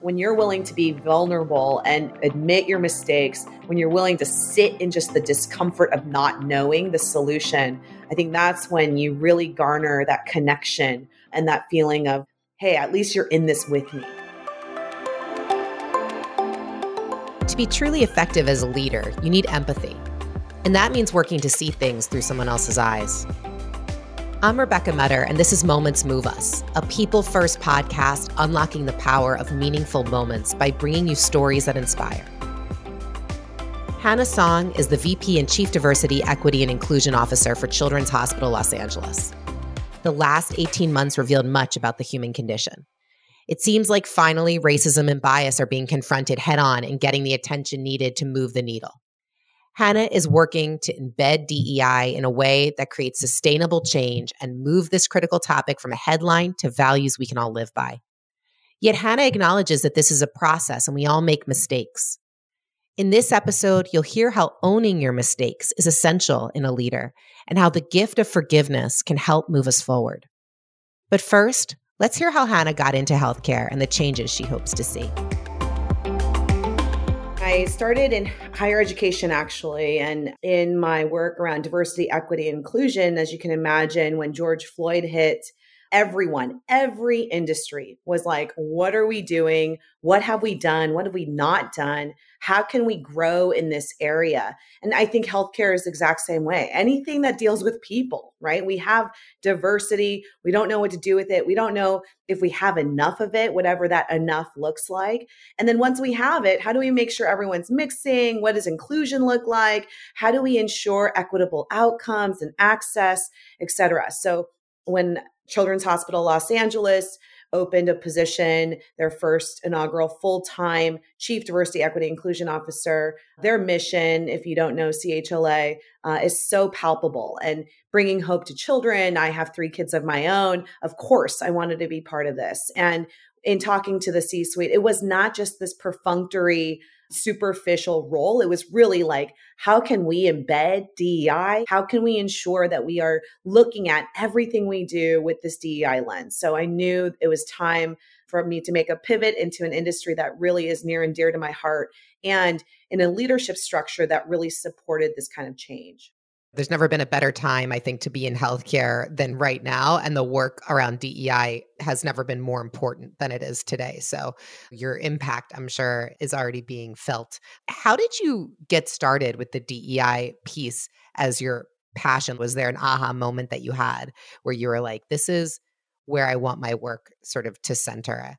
when you're willing to be vulnerable and admit your mistakes, when you're willing to sit in just the discomfort of not knowing the solution, I think that's when you really garner that connection and that feeling of, hey, at least you're in this with me. To be truly effective as a leader, you need empathy. And that means working to see things through someone else's eyes. I'm Rebecca Mutter, and this is Moments Move Us, a people first podcast unlocking the power of meaningful moments by bringing you stories that inspire. Hanna Song is the VP and Chief Diversity, Equity, and Inclusion Officer for Children's Hospital Los Angeles. The last 18 months revealed much about the human condition. It seems like finally racism and bias are being confronted head on and getting the attention needed to move the needle. Hanna is working to embed DEI in a way that creates sustainable change and move this critical topic from a headline to values we can all live by. Yet Hanna acknowledges that this is a process and we all make mistakes. In this episode, you'll hear how owning your mistakes is essential in a leader and how the gift of forgiveness can help move us forward. But first, let's hear how Hanna got into healthcare and the changes she hopes to see. I started in higher education actually, and in my work around diversity, equity, inclusion, as you can imagine, when George Floyd hit, everyone, every industry was like, what are we doing? What have we done? What have we not done? How can we grow in this area? And I think healthcare is the exact same way. Anything that deals with people, right? We have diversity. We don't know what to do with it. We don't know if we have enough of it, whatever that enough looks like. And then once we have it, how do we make sure everyone's mixing? What does inclusion look like? How do we ensure equitable outcomes and access, et cetera? So when Children's Hospital Los Angeles opened a position, their first inaugural full time Chief Diversity, Equity, Inclusion Officer. Their mission, if you don't know CHLA, uh, is so palpable and bringing hope to children. I have three kids of my own. Of course, I wanted to be part of this. And in talking to the C suite, it was not just this perfunctory superficial role. It was really like, how can we embed DEI? How can we ensure that we are looking at everything we do with this DEI lens? So I knew it was time for me to make a pivot into an industry that really is near and dear to my heart and in a leadership structure that really supported this kind of change. There's never been a better time, I think, to be in healthcare than right now. And the work around DEI has never been more important than it is today. So your impact, I'm sure, is already being felt. How did you get started with the DEI piece as your passion? Was there an aha moment that you had where you were like, this is where I want my work sort of to center?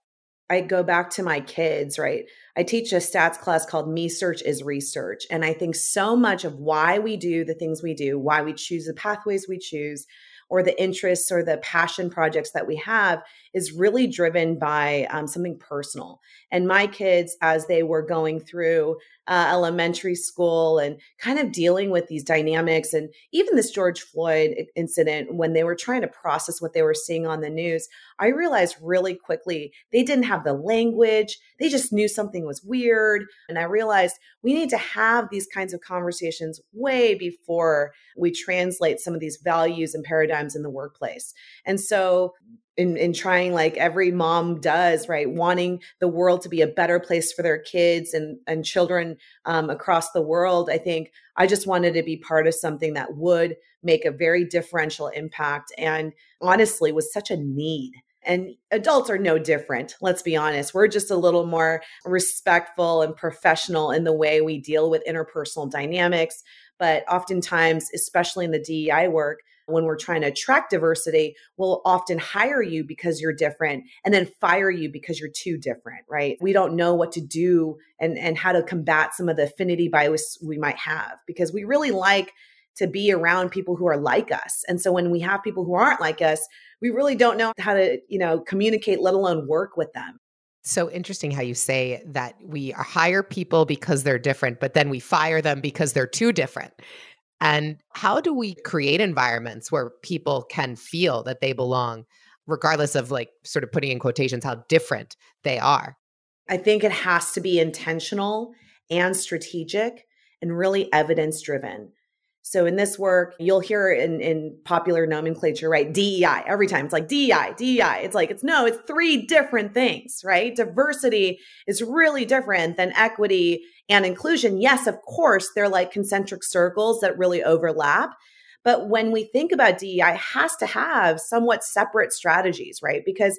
I go back to my kids, right? I teach a stats class called Me Search is Research. And I think so much of why we do the things we do, why we choose the pathways we choose, or the interests or the passion projects that we have is really driven by um, something personal. And my kids, as they were going through uh, elementary school and kind of dealing with these dynamics, and even this George Floyd incident, when they were trying to process what they were seeing on the news, I realized really quickly they didn't have the language. They just knew something was weird. And I realized we need to have these kinds of conversations way before we translate some of these values and paradigms in the workplace. And so in, in trying like every mom does right? Wanting the world to be a better place for their kids and and children um, across the world i think i just wanted to be part of something that would make a very differential impact and honestly was such a need. And adults are no different let's be honest. We're just a little more respectful and professional in the way we deal with interpersonal dynamics but oftentimes especially in the dei work when we're trying to attract diversity, we'll often hire you because you're different and then fire you because you're too different, right? We don't know what to do and, and how to combat some of the affinity bias we might have because we really like to be around people who are like us. And so when we have people who aren't like us, we really don't know how to, you know, communicate, let alone work with them. So interesting how you say that we hire people because they're different, but then we fire them because they're too different. And how do we create environments where people can feel that they belong, regardless of like sort of putting in quotations how different they are? I think it has to be intentional and strategic and really evidence driven. So in this work, you'll hear in, in popular nomenclature, right? DEI every time. It's like DEI, DEI. It's like, it's no, it's three different things, right? Diversity is really different than equity and inclusion. Yes, of course, they're like concentric circles that really overlap. But when we think about DEI, has to have somewhat separate strategies, right? Because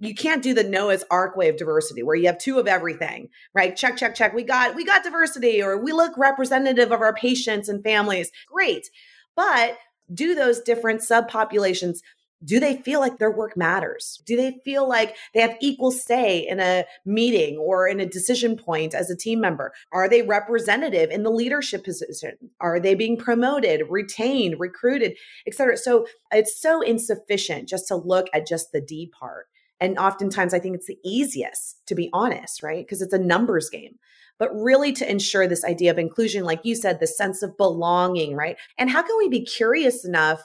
you can't do the Noah's Ark way of diversity where you have two of everything, right? Check, check, check. We got we got diversity, or we look representative of our patients and families. Great. But do those different subpopulations do they feel like their work matters? Do they feel like they have equal say in a meeting or in a decision point as a team member? Are they representative in the leadership position? Are they being promoted, retained, recruited, et cetera? So it's so insufficient just to look at just the D part. And oftentimes, I think it's the easiest, to be honest, right? Because it's a numbers game. But really, to ensure this idea of inclusion, like you said, the sense of belonging, right? And how can we be curious enough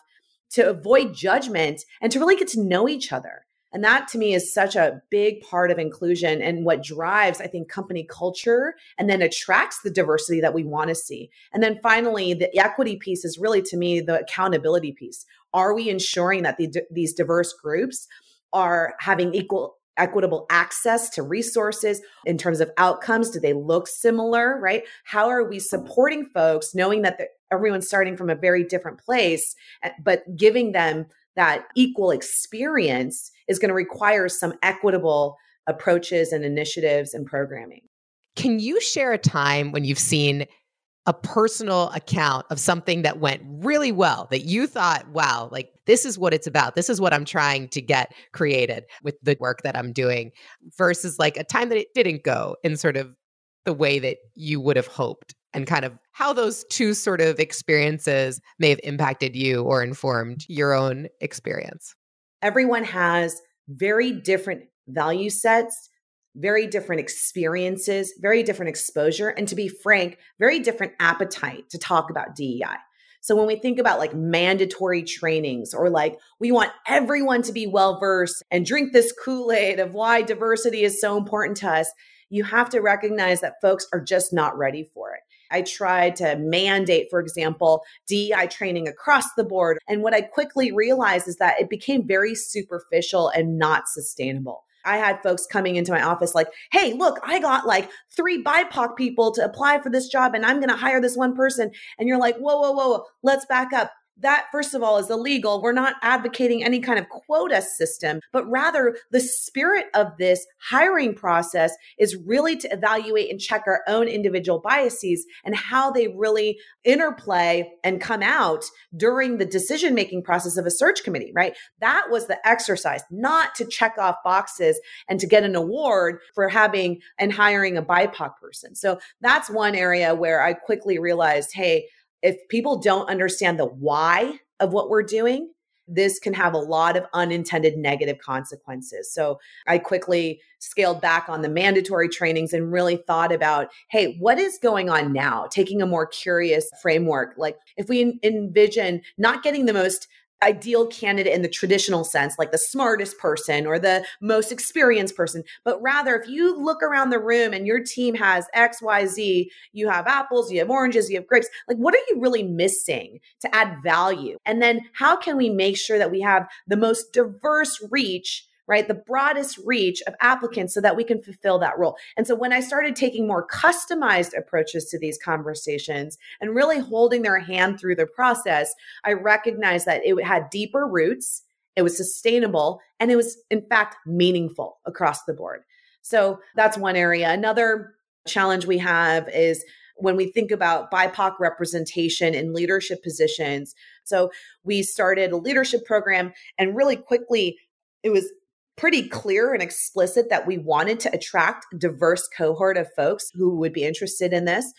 to avoid judgment and to really get to know each other? And that to me is such a big part of inclusion and what drives, I think, company culture and then attracts the diversity that we want to see. And then finally, the equity piece is really to me the accountability piece. Are we ensuring that the, these diverse groups are having equal equitable access to resources in terms of outcomes? Do they look similar right? How are we supporting folks knowing that everyone's starting from a very different place eh, but giving them that equal experience is going to require some equitable approaches and initiatives and programming? Can you share a time when you've seen a personal account of something that went really well that you thought, wow, like this is what it's about. This is what I'm trying to get created with the work that I'm doing versus like a time that it didn't go in sort of the way that you would have hoped and kind of how those two sort of experiences may have impacted you or informed your own experience. Everyone has very different value sets very different experiences, very different exposure, and to be frank, very different appetite to talk about DEI. So when we think about like mandatory trainings or like we want everyone to be well versed and drink this Kool Aid of why diversity is so important to us, you have to recognize that folks are just not ready for it. I tried to mandate, for example, DEI training across the board. And what I quickly realized is that it became very superficial and not sustainable. I had folks coming into my office like, hey, look, I got like three BIPOC people to apply for this job and I'm going to hire this one person. And you're like, whoa, whoa, whoa, let's back up that first of all is illegal. We're not advocating any kind of quota system but rather the spirit of this hiring process is really to evaluate and check our own individual biases and how they really interplay and come out during the decision making process of a search committee right? That was the exercise not to check off boxes and to get an award for having and hiring a bipoc person. So that's one area where i quickly realized hey if people don't understand the why of what we're doing, this can have a lot of unintended negative consequences. So I quickly scaled back on the mandatory trainings and really thought about hey, what is going on now? Taking a more curious framework. Like if we envision not getting the most ideal candidate in the traditional sense, like the smartest person or the most experienced person, but rather if you look around the room and your team has X, Y, Z, you have apples, you have oranges, you have grapes, like what are you really missing to add value? And then how can we make sure that we have the most diverse reach? Right? The broadest reach of applicants so that we can fulfill that role. And so when I started taking more customized approaches to these conversations and really holding their hand through the process, I recognized that it had deeper roots, it was sustainable, and it was, in fact, meaningful across the board. So that's one area. Another challenge we have is when we think about BIPOC representation in leadership positions. So we started a leadership program and really quickly it was pretty clear and explicit that we wanted to attract diverse cohort of folks who would be interested in this.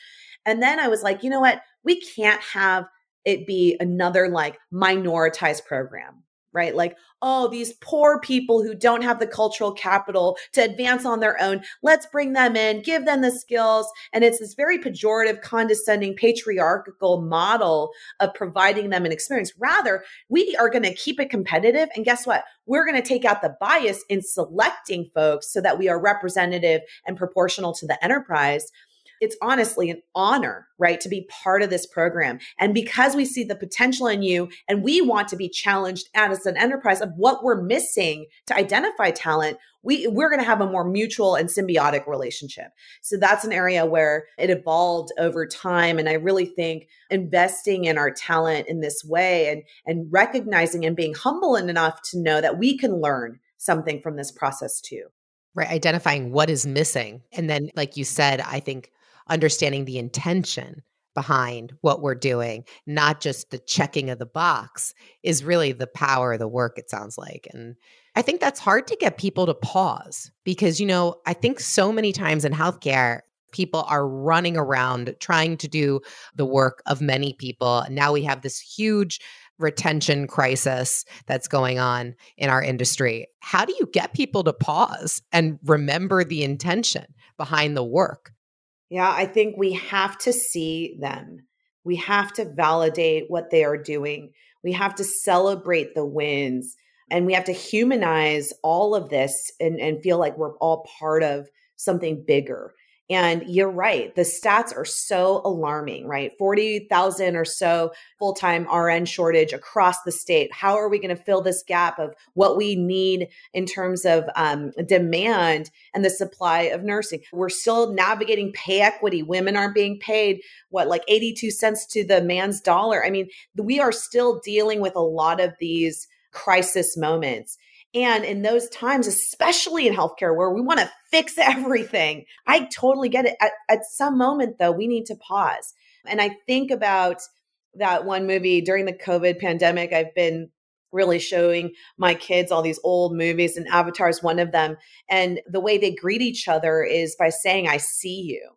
And then I was like, you know what? We can't have it be another like minoritized program right? Like, oh, these poor people who don't have the cultural capital to advance on their own, let's bring them in, give them the skills. And it's this very pejorative, condescending, patriarchal model of providing them an experience. Rather, we are going to keep it competitive. And guess what? We're going to take out the bias in selecting folks so that we are representative and proportional to the enterprise it's honestly an honor, right, to be part of this program. And because we see the potential in you and we want to be challenged as an enterprise of what we're missing to identify talent, we we're going to have a more mutual and symbiotic relationship. So that's an area where it evolved over time and I really think investing in our talent in this way and and recognizing and being humble enough to know that we can learn something from this process too. Right, identifying what is missing and then like you said, I think understanding the intention behind what we're doing, not just the checking of the box, is really the power of the work, it sounds like. And I think that's hard to get people to pause because, you know, I think so many times in healthcare, people are running around trying to do the work of many people. And now we have this huge retention crisis that's going on in our industry. How do you get people to pause and remember the intention behind the work? Yeah, I think we have to see them. We have to validate what they are doing. We have to celebrate the wins and we have to humanize all of this and, and feel like we're all part of something bigger. And you're right. The stats are so alarming, right? 40,000 or so full time RN shortage across the state. How are we going to fill this gap of what we need in terms of um, demand and the supply of nursing? We're still navigating pay equity. Women aren't being paid, what, like 82 cents to the man's dollar. I mean, we are still dealing with a lot of these crisis moments. And in those times, especially in healthcare where we want to fix everything, I totally get it. At, at, some moment, though, we need to pause. And I think about that one movie during the COVID pandemic. I've been really showing my kids all these old movies, and Avatar is one of them. And the way they greet each other is by saying, I see you.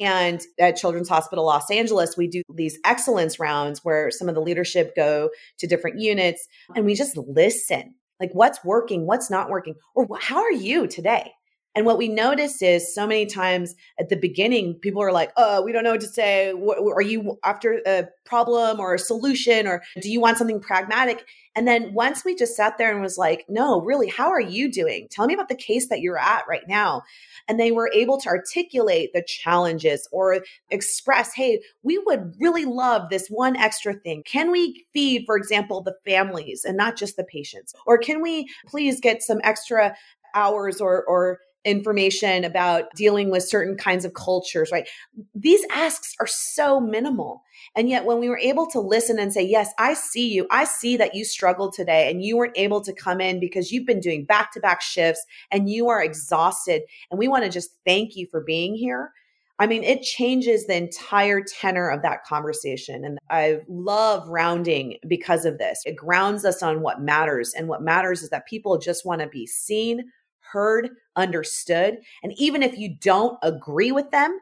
And at Children's Hospital Los Angeles, we do these excellence rounds where some of the leadership go to different units and we just listen like what's working, what's not working, or how are you today? And what we notice is so many times at the beginning, people are like, oh, we don't know what to say. Are you after a problem or a solution, or do you want something pragmatic? And then once we just sat there and was like, no, really, how are you doing? Tell me about the case that you're at right now. And they were able to articulate the challenges or express, hey, we would really love this one extra thing. Can we feed, for example, the families and not just the patients? Or can we please get some extra hours or, or information about dealing with certain kinds of cultures, right? These asks are so minimal. And yet, when we were able to listen and say, Yes, I see you, I see that you struggled today and you weren't able to come in because you've been doing back to back shifts and you are exhausted. And we want to just thank you for being here. I mean, it changes the entire tenor of that conversation. And I love rounding because of this. It grounds us on what matters. And what matters is that people just want to be seen, heard, understood. And even if you don't agree with them,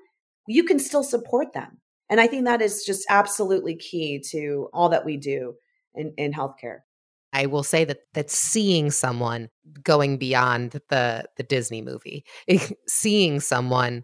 you can still support them. And I think that is just absolutely key to all that we do in, in healthcare. I will say that that seeing someone going beyond the the Disney movie, seeing someone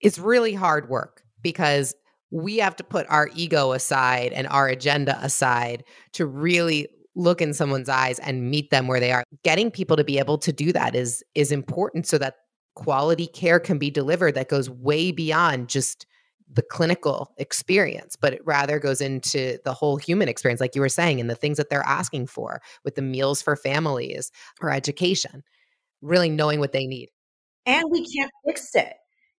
is really hard work because we have to put our ego aside and our agenda aside to really look in someone's eyes and meet them where they are. Getting people to be able to do that is is important so that quality care can be delivered that goes way beyond just the clinical experience, but it rather goes into the whole human experience, like you were saying, and the things that they're asking for with the meals for families or education, really knowing what they need. And we can't fix it.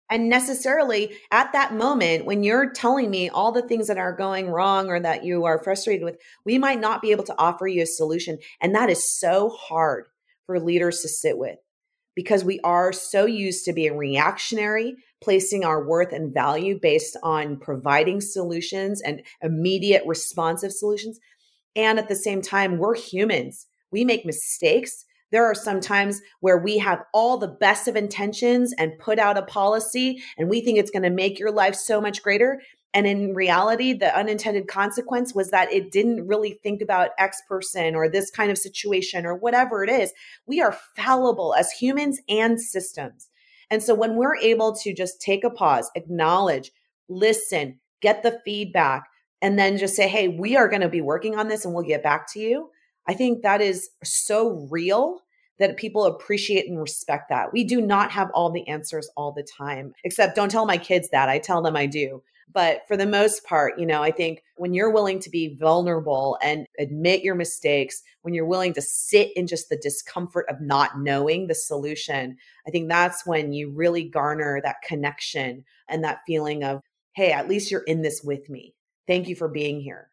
And necessarily at that moment, when you're telling me all the things that are going wrong or that you are frustrated with, we might not be able to offer you a solution. And that is so hard for leaders to sit with because we are so used to being reactionary, placing our worth and value based on providing solutions and immediate responsive solutions. And at the same time, we're humans. We make mistakes there are some times where we have all the best of intentions and put out a policy and we think it's going to make your life so much greater. And in reality, the unintended consequence was that it didn't really think about X person or this kind of situation or whatever it is. We are fallible as humans and systems. And so when we're able to just take a pause, acknowledge, listen, get the feedback, and then just say, hey, we are going to be working on this and we'll get back to you I think that is so real that people appreciate and respect that. We do not have all the answers all the time, except don't tell my kids that. I tell them I do. But for the most part, you know, I think when you're willing to be vulnerable and admit your mistakes, when you're willing to sit in just the discomfort of not knowing the solution, I think that's when you really garner that connection and that feeling of, hey, at least you're in this with me. Thank you for being here.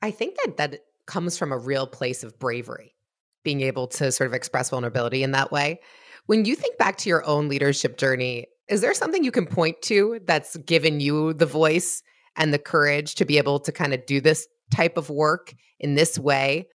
I think that that comes from a real place of bravery, being able to sort of express vulnerability in that way. When you think back to your own leadership journey, is there something you can point to that's given you the voice and the courage to be able to kind of do this type of work in this way?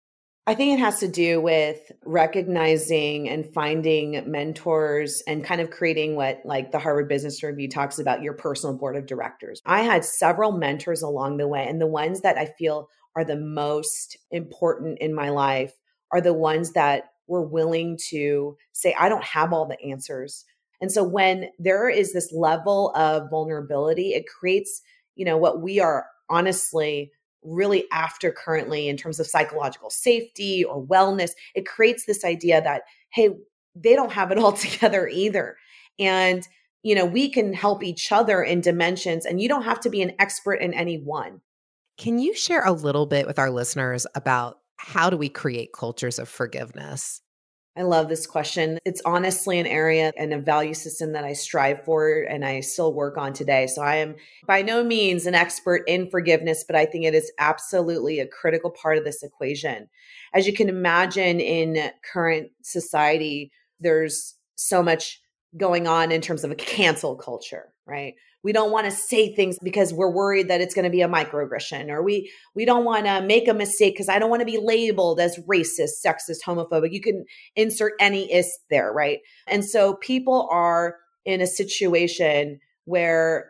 I think it has to do with recognizing and finding mentors and kind of creating what like the Harvard Business Review talks about your personal board of directors. I had several mentors along the way and the ones that I feel are the most important in my life are the ones that were willing to say I don't have all the answers, and so when there is this level of vulnerability, it creates, you know, what we are honestly really after currently in terms of psychological safety or wellness. It creates this idea that, hey, they don't have it all together either. And, you know, we can help each other in dimensions, and you don't have to be an expert in any one. Can you share a little bit with our listeners about how do we create cultures of forgiveness? I love this question. It's honestly an area and a value system that I strive for and I still work on today. So I am by no means an expert in forgiveness, but I think it is absolutely a critical part of this equation. As you can imagine in current society, there's so much going on in terms of a cancel culture, right? We don't want to say things because we're worried that it's going to be a microaggression or we we don't want to make a mistake because i don't want to be labeled as racist sexist homophobic you can insert any is there right and so people are in a situation where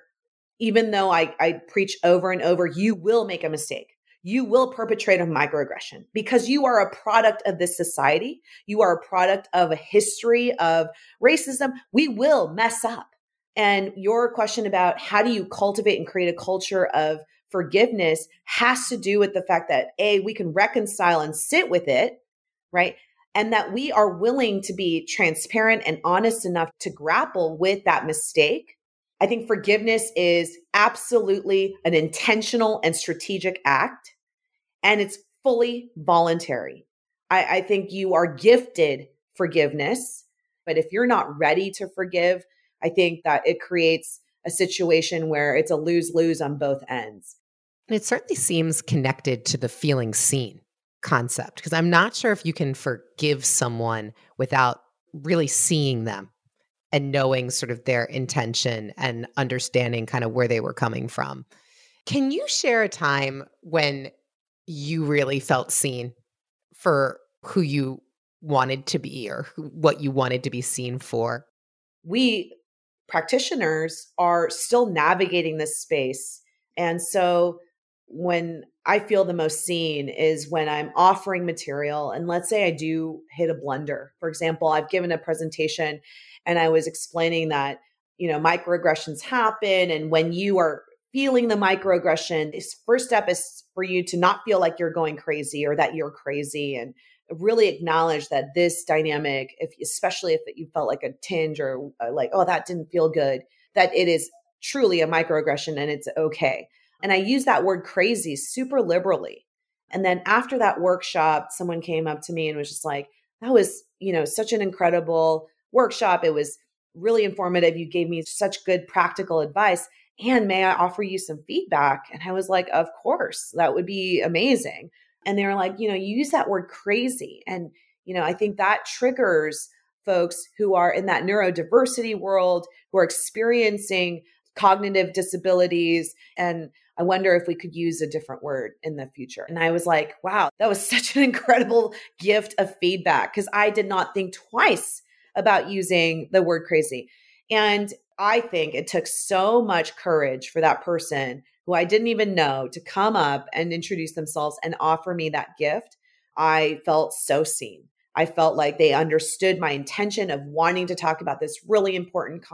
even though I, I preach over and over you will make a mistake you will perpetrate a microaggression because you are a product of this society. You are a product of a history of racism. We will mess up. And your question about how do you cultivate and create a culture of forgiveness has to do with the fact that A, we can reconcile and sit with it, right? And that we are willing to be transparent and honest enough to grapple with that mistake. I think forgiveness is absolutely an intentional and strategic act, and it's fully voluntary. I, I think you are gifted forgiveness, but if you're not ready to forgive, I think that it creates a situation where it's a lose lose on both ends. And it certainly seems connected to the feeling seen concept because I'm not sure if you can forgive someone without really seeing them and knowing sort of their intention and understanding kind of where they were coming from. Can you share a time when you really felt seen for who you wanted to be or who, what you wanted to be seen for? We practitioners are still navigating this space. And so when I feel the most seen is when I'm offering material. And let's say I do hit a blunder. For example, I've given a presentation and I was explaining that, you know, microaggressions happen. And when you are feeling the microaggression, this first step is for you to not feel like you're going crazy or that you're crazy and really acknowledge that this dynamic, if especially if you felt like a tinge or uh, like, oh, that didn't feel good, that it is truly a microaggression and it's okay. And I use that word crazy super liberally. And then after that workshop, someone came up to me and was just like, that was, you know, such an incredible workshop. It was really informative. You gave me such good practical advice. And may I offer you some feedback? And I was like, of course, that would be amazing. And they were like, you know, you use that word crazy. And, you know, I think that triggers folks who are in that neurodiversity world, who are experiencing cognitive disabilities. And I wonder if we could use a different word in the future. And I was like, wow, that was such an incredible gift of feedback because I did not think twice about using the word crazy. And I think it took so much courage for that person who I didn't even know to come up and introduce themselves and offer me that gift, I felt so seen. I felt like they understood my intention of wanting to talk about this really important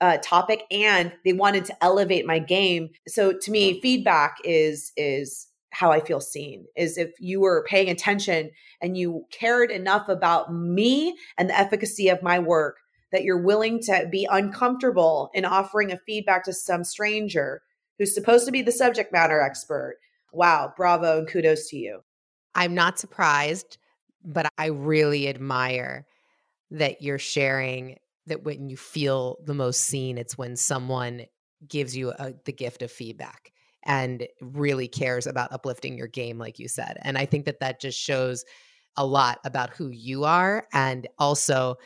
uh, topic, and they wanted to elevate my game. So to me, feedback is is how I feel seen is if you were paying attention and you cared enough about me and the efficacy of my work that you're willing to be uncomfortable in offering a feedback to some stranger who's supposed to be the subject matter expert. Wow, bravo and kudos to you. I'm not surprised, but I really admire that you're sharing that when you feel the most seen, it's when someone gives you a, the gift of feedback and really cares about uplifting your game, like you said. And I think that that just shows a lot about who you are. And also,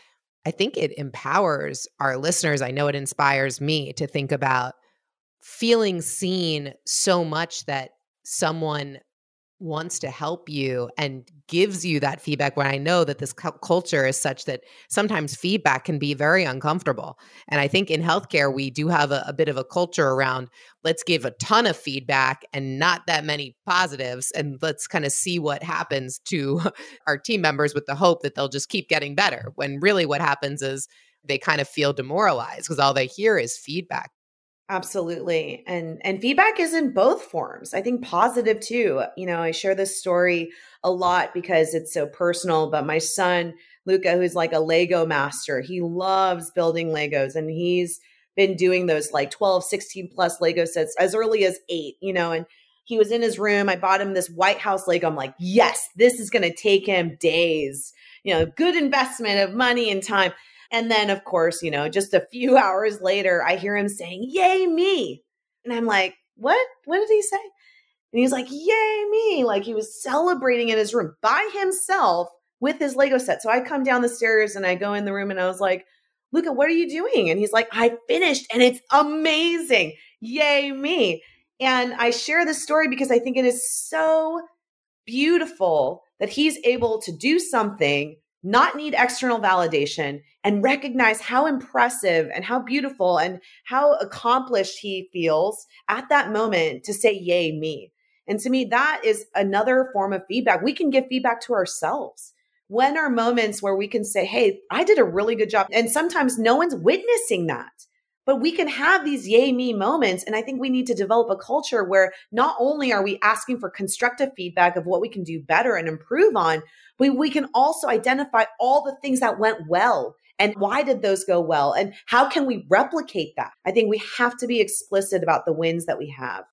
I think it empowers our listeners. I know it inspires me to think about feeling seen so much that someone wants to help you and gives you that feedback when I know that this cu- culture is such that sometimes feedback can be very uncomfortable. And I think in healthcare, we do have a, a, bit of a culture around let's give a ton of feedback and not that many positives. And let's kind of see what happens to our team members with the hope that they'll just keep getting better. When really what happens is they kind of feel demoralized because all they hear is feedback. Absolutely. And and feedback is in both forms. I think positive too. You know, I share this story a lot because it's so personal, but my son Luca who's like a Lego master, he loves building Legos and he's been doing those like 12, 16 plus Lego sets as early as 8, you know, and he was in his room. I bought him this White House Lego. I'm like, "Yes, this is going to take him days." You know, good investment of money and time. And then, of course, you know, just a few hours later, I hear him saying, Yay, me. And I'm like, What? What did he say? And he's like, Yay, me. Like he was celebrating in his room by himself with his Lego set. So I come down the stairs and I go in the room and I was like, Luca, what are you doing? And he's like, I finished and it's amazing. Yay, me. And I share this story because I think it is so beautiful that he's able to do something not need external validation and recognize how impressive and how beautiful and how accomplished he feels at that moment to say, Yay, me. And to me, that is another form of feedback. We can give feedback to ourselves. When are moments where we can say, Hey, I did a really good job? And sometimes no one's witnessing that. But we can have these yay me moments. And I think we need to develop a culture where not only are we asking for constructive feedback of what we can do better and improve on, but we can also identify all the things that went well and why did those go well and how can we replicate that? I think we have to be explicit about the wins that we have.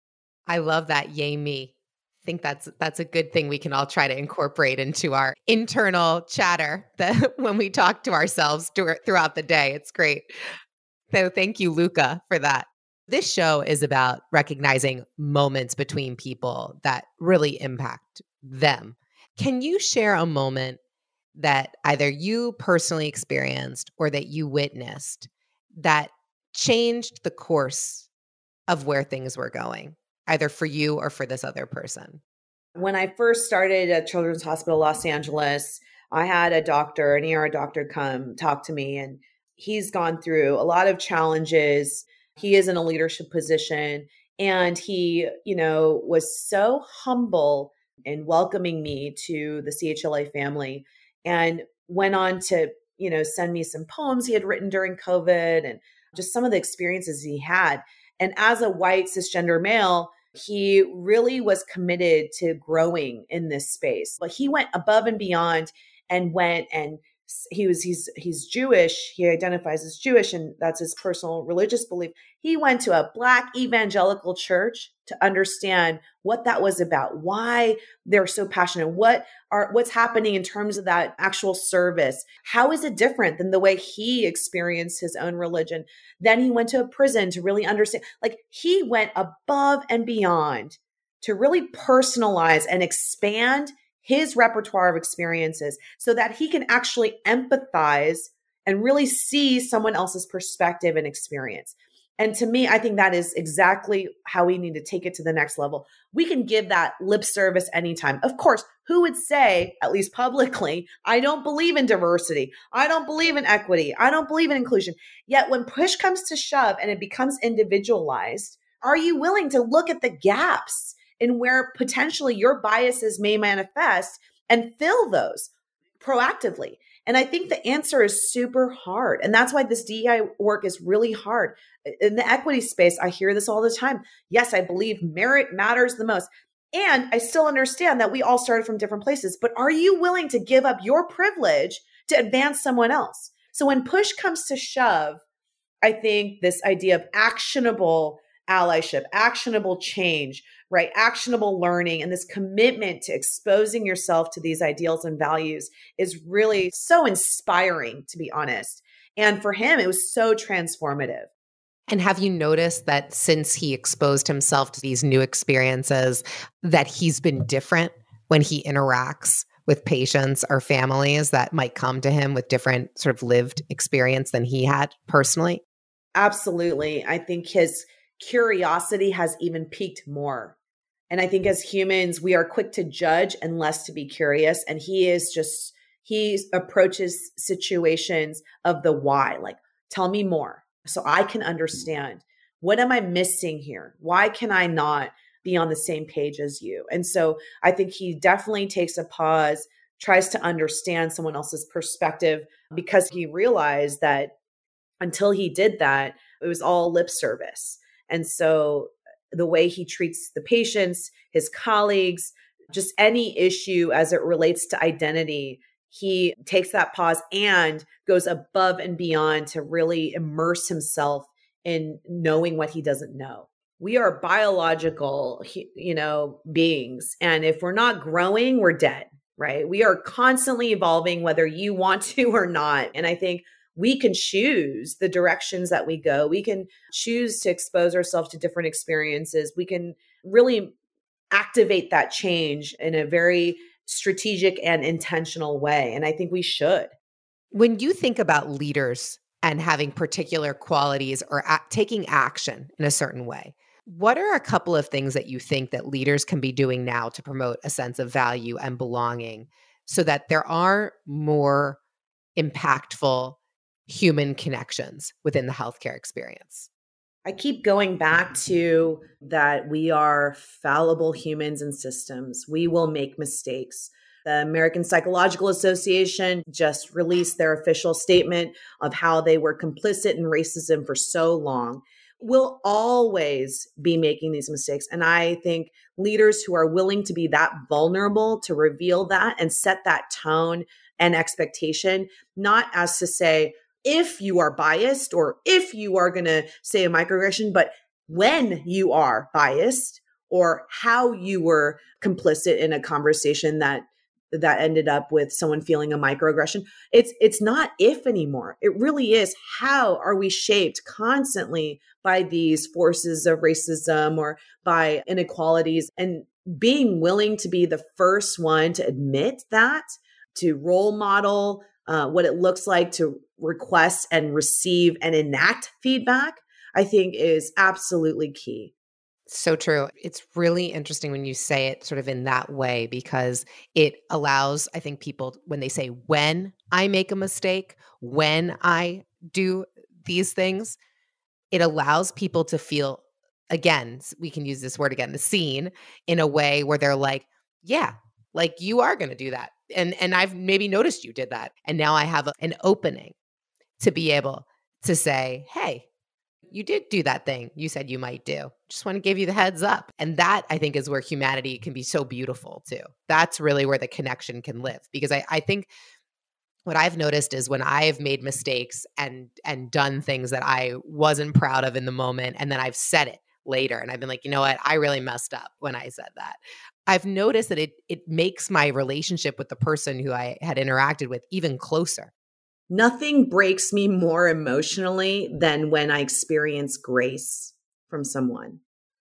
I love that yay me. I think that's that's a good thing we can all try to incorporate into our internal chatter that when we talk to ourselves throughout the day. It's great so thank you, Luca, for that. This show is about recognizing moments between people that really impact them. Can you share a moment that either you personally experienced or that you witnessed that changed the course of where things were going, either for you or for this other person? When I first started at Children's Hospital Los Angeles, I had a doctor, an ER doctor, come talk to me and he's gone through a lot of challenges. He is in a leadership position and he, you know, was so humble in welcoming me to the CHLA family and went on to, you know, send me some poems he had written during COVID and just some of the experiences he had. And as a white cisgender male, he really was committed to growing in this space. But he went above and beyond and went and he was he's he's Jewish. He identifies as Jewish, and that's his personal religious belief. He went to a black evangelical church to understand what that was about, why they're so passionate, what are what's happening in terms of that actual service. How is it different than the way he experienced his own religion? Then he went to a prison to really understand. Like he went above and beyond to really personalize and expand his repertoire of experiences so that he can actually empathize and really see someone else's perspective and experience. And to me, I think that is exactly how we need to take it to the next level. We can give that lip service anytime. Of course, who would say, at least publicly, I don't believe in diversity. I don't believe in equity. I don't believe in inclusion. Yet when push comes to shove and it becomes individualized, are you willing to look at the gaps in where potentially your biases may manifest and fill those proactively. And I think the answer is super hard. And that's why this DEI work is really hard. In the equity space, I hear this all the time. Yes, I believe merit matters the most. And I still understand that we all started from different places, but are you willing to give up your privilege to advance someone else? So when push comes to shove, I think this idea of actionable allyship, actionable change, right? Actionable learning and this commitment to exposing yourself to these ideals and values is really so inspiring, to be honest. And for him, it was so transformative. And have you noticed that since he exposed himself to these new experiences, that he's been different when he interacts with patients or families that might come to him with different sort of lived experience than he had personally? Absolutely. I think his curiosity has even peaked more. And I think as humans, we are quick to judge and less to be curious. And he is just, he approaches situations of the why, like, tell me more so I can understand what am I missing here? Why can I not be on the same page as you? And so I think he definitely takes a pause, tries to understand someone else's perspective because he realized that until he did that, it was all lip service. And so the way he treats the patients, his colleagues, just any issue as it relates to identity, he takes that pause and goes above and beyond to really immerse himself in knowing what he doesn't know. We are biological, you know, beings. And if we're not growing, we're dead, right? We are constantly evolving, whether you want to or not. And I think we can choose the directions that we go. We can choose to expose ourselves to different experiences. We can really activate that change in a very strategic and intentional way. And I think we should. When you think about leaders and having particular qualities or a- taking action in a certain way, what are a couple of things that you think that leaders can be doing now to promote a sense of value and belonging so that there are more impactful human connections within the healthcare experience? I keep going back to that we are fallible humans and systems. We will make mistakes. The American Psychological Association just released their official statement of how they were complicit in racism for so long. We'll always be making these mistakes. And I think leaders who are willing to be that vulnerable to reveal that and set that tone and expectation, not as to say, if you are biased or if you are going to say a microaggression, but when you are biased or how you were complicit in a conversation that that ended up with someone feeling a microaggression it's it's not if anymore. It really is how are we shaped constantly by these forces of racism or by inequalities? And being willing to be the first one to admit that to role model uh, what it looks like to request and receive and enact feedback, I think is absolutely key. So true. It's really interesting when you say it sort of in that way because it allows, I think, people when they say, when I make a mistake, when I do these things, it allows people to feel, again, we can use this word again, the seen in a way where they're like, yeah, like you are going to do that. And, and I've maybe noticed you did that. And now I have a, an opening to be able to say, hey, you did do that thing you said you might do. Just want to give you the heads up. And that I think is where humanity can be so beautiful too. That's really where the connection can live. Because I, I think what I've noticed is when I've made mistakes and and done things that I wasn't proud of in the moment, and then I've said it later and I've been like, you know what, I really messed up when I said that. I've noticed that it it makes my relationship with the person who I had interacted with even closer Nothing breaks me more emotionally than when I experience grace from someone.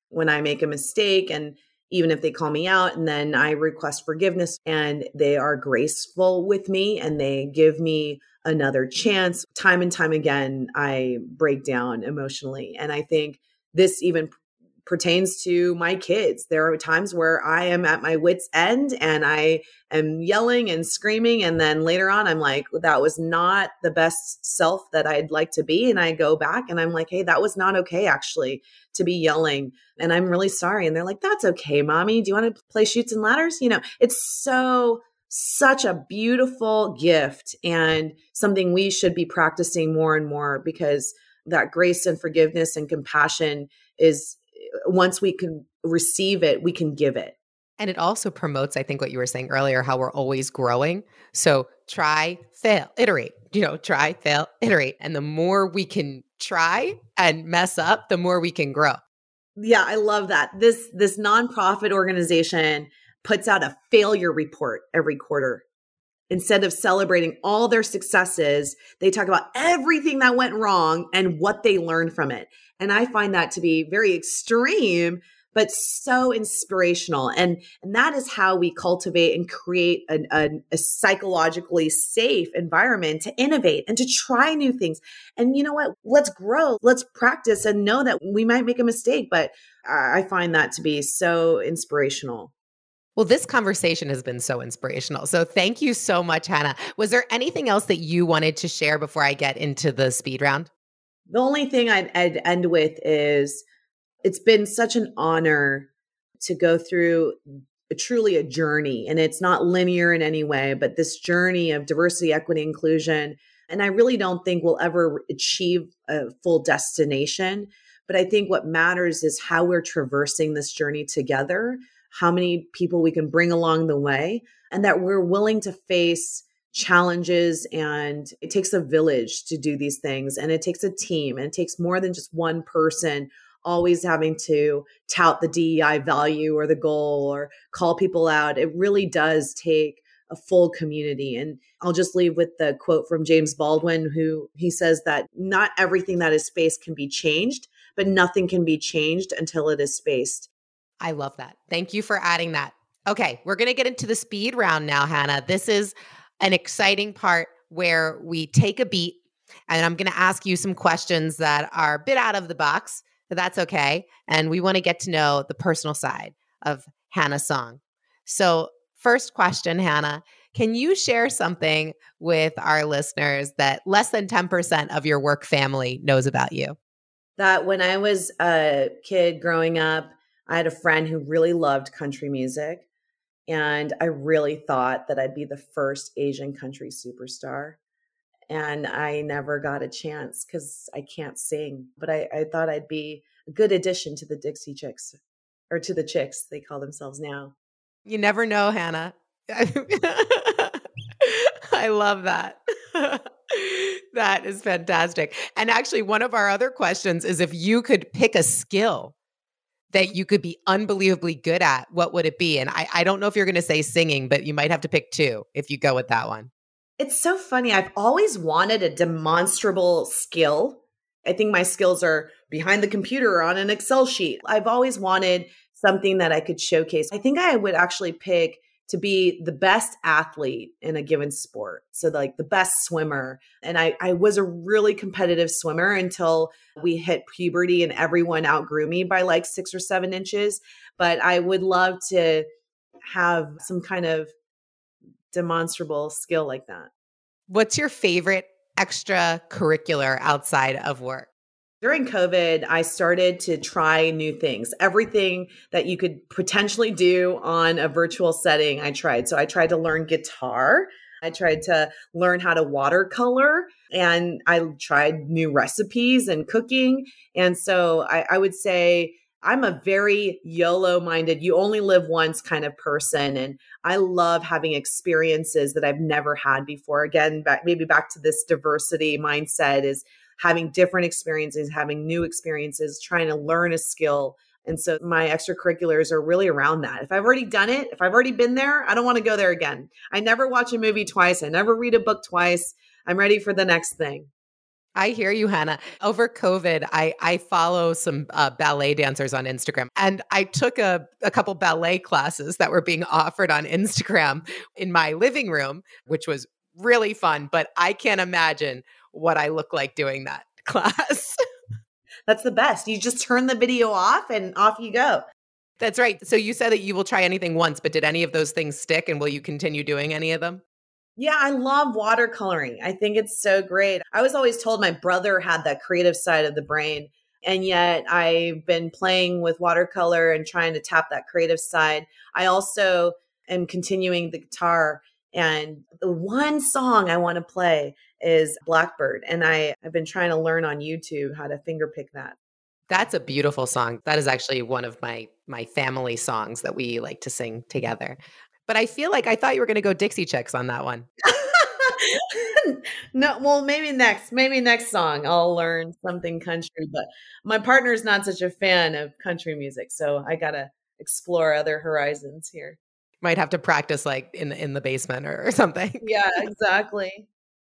When I make a mistake and even if they call me out and then I request forgiveness and they are graceful with me and they give me another chance, time and time again, I break down emotionally. And I think this even pertains to my kids. There are times where I am at my wits' end and I am yelling and screaming. And then later on, I'm like, that was not the best self that I'd like to be. And I go back and I'm like, hey, that was not okay, actually, to be yelling. And I'm really sorry. And they're like, that's okay, mommy. Do you want to play Chutes and Ladders? You know, it's so such a beautiful gift and something we should be practicing more and more because that grace and forgiveness and compassion is once we can receive it, we can give it. And it also promotes, I think, what you were saying earlier, how we're always growing. So try, fail, iterate, you know, try, fail, iterate. And the more we can try and mess up, the more we can grow. Yeah, I love that. This this nonprofit organization puts out a failure report every quarter. Instead of celebrating all their successes, they talk about everything that went wrong and what they learned from it. And I find that to be very extreme but so inspirational. And, and that is how we cultivate and create an, an, a psychologically safe environment to innovate and to try new things. And you know what? Let's grow, let's practice and know that we might make a mistake. But I find that to be so inspirational. Well, this conversation has been so inspirational. So thank you so much, Hanna. Was there anything else that you wanted to share before I get into the speed round? The only thing I'd, I'd end with is it's been such an honor to go through a, truly a journey and it's not linear in any way but this journey of diversity equity inclusion and i really don't think we'll ever achieve a full destination but i think what matters is how we're traversing this journey together how many people we can bring along the way and that we're willing to face challenges and it takes a village to do these things and it takes a team and it takes more than just one person always having to tout the DEI value or the goal or call people out. It really does take a full community. And I'll just leave with the quote from James Baldwin, who he says that not everything that is spaced can be changed, but nothing can be changed until it is spaced. I love that. Thank you for adding that. Okay, we're going to get into the speed round now, Hanna. This is an exciting part where we take a beat and I'm going to ask you some questions that are a bit out of the box but that's okay. And we want to get to know the personal side of Hanna Song. So, first question, Hanna, can you share something with our listeners that less than 10% of your work family knows about you? That when I was a kid growing up, I had a friend who really loved country music. And I really thought that I'd be the first Asian country superstar and I never got a chance because I can't sing. But I, I thought I'd be a good addition to the Dixie Chicks or to the Chicks, they call themselves now. You never know, Hanna. I love that. that is fantastic. And actually, one of our other questions is if you could pick a skill that you could be unbelievably good at, what would it be? And I, I don't know if you're going to say singing, but you might have to pick two if you go with that one. It's so funny. I've always wanted a demonstrable skill. I think my skills are behind the computer or on an Excel sheet. I've always wanted something that I could showcase. I think I would actually pick to be the best athlete in a given sport. So like the best swimmer. And I, I was a really competitive swimmer until we hit puberty and everyone outgrew me by like six or seven inches. But I would love to have some kind of demonstrable skill like that. What's your favorite extracurricular outside of work? During COVID, I started to try new things. Everything that you could potentially do on a virtual setting, I tried. So I tried to learn guitar. I tried to learn how to watercolor and I tried new recipes and cooking. And so I, I would say I'm a very YOLO minded, you only live once kind of person. And I love having experiences that I've never had before. Again, back, maybe back to this diversity mindset is having different experiences, having new experiences, trying to learn a skill. And so my extracurriculars are really around that. If I've already done it, if I've already been there, I don't want to go there again. I never watch a movie twice. I never read a book twice. I'm ready for the next thing. I hear you, Hanna. Over COVID, I I follow some uh, ballet dancers on Instagram, and I took a a couple ballet classes that were being offered on Instagram in my living room, which was really fun. But I can't imagine what I look like doing that class. That's the best. You just turn the video off, and off you go. That's right. So you said that you will try anything once, but did any of those things stick, and will you continue doing any of them? Yeah, I love watercoloring. I think it's so great. I was always told my brother had that creative side of the brain. And yet I've been playing with watercolor and trying to tap that creative side. I also am continuing the guitar. And the one song I want to play is Blackbird. And I, I've been trying to learn on YouTube how to finger pick that. That's a beautiful song. That is actually one of my my family songs that we like to sing together. But I feel like I thought you were going to go Dixie Chicks on that one. no, well, maybe next, maybe next song I'll learn something country. But my partner is not such a fan of country music, so I gotta explore other horizons here. Might have to practice like in in the basement or, or something. Yeah, exactly.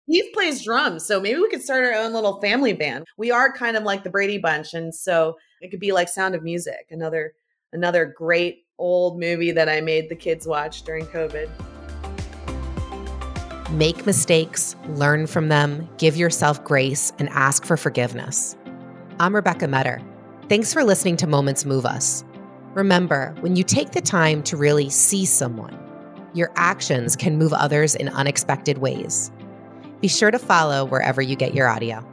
Heath plays drums, so maybe we could start our own little family band. We are kind of like the Brady Bunch, and so it could be like Sound of Music, another another great old movie that I made the kids watch during COVID. Make mistakes, learn from them, give yourself grace, and ask for forgiveness. I'm Rebecca Metter. Thanks for listening to Moments Move Us. Remember, when you take the time to really see someone, your actions can move others in unexpected ways. Be sure to follow wherever you get your audio.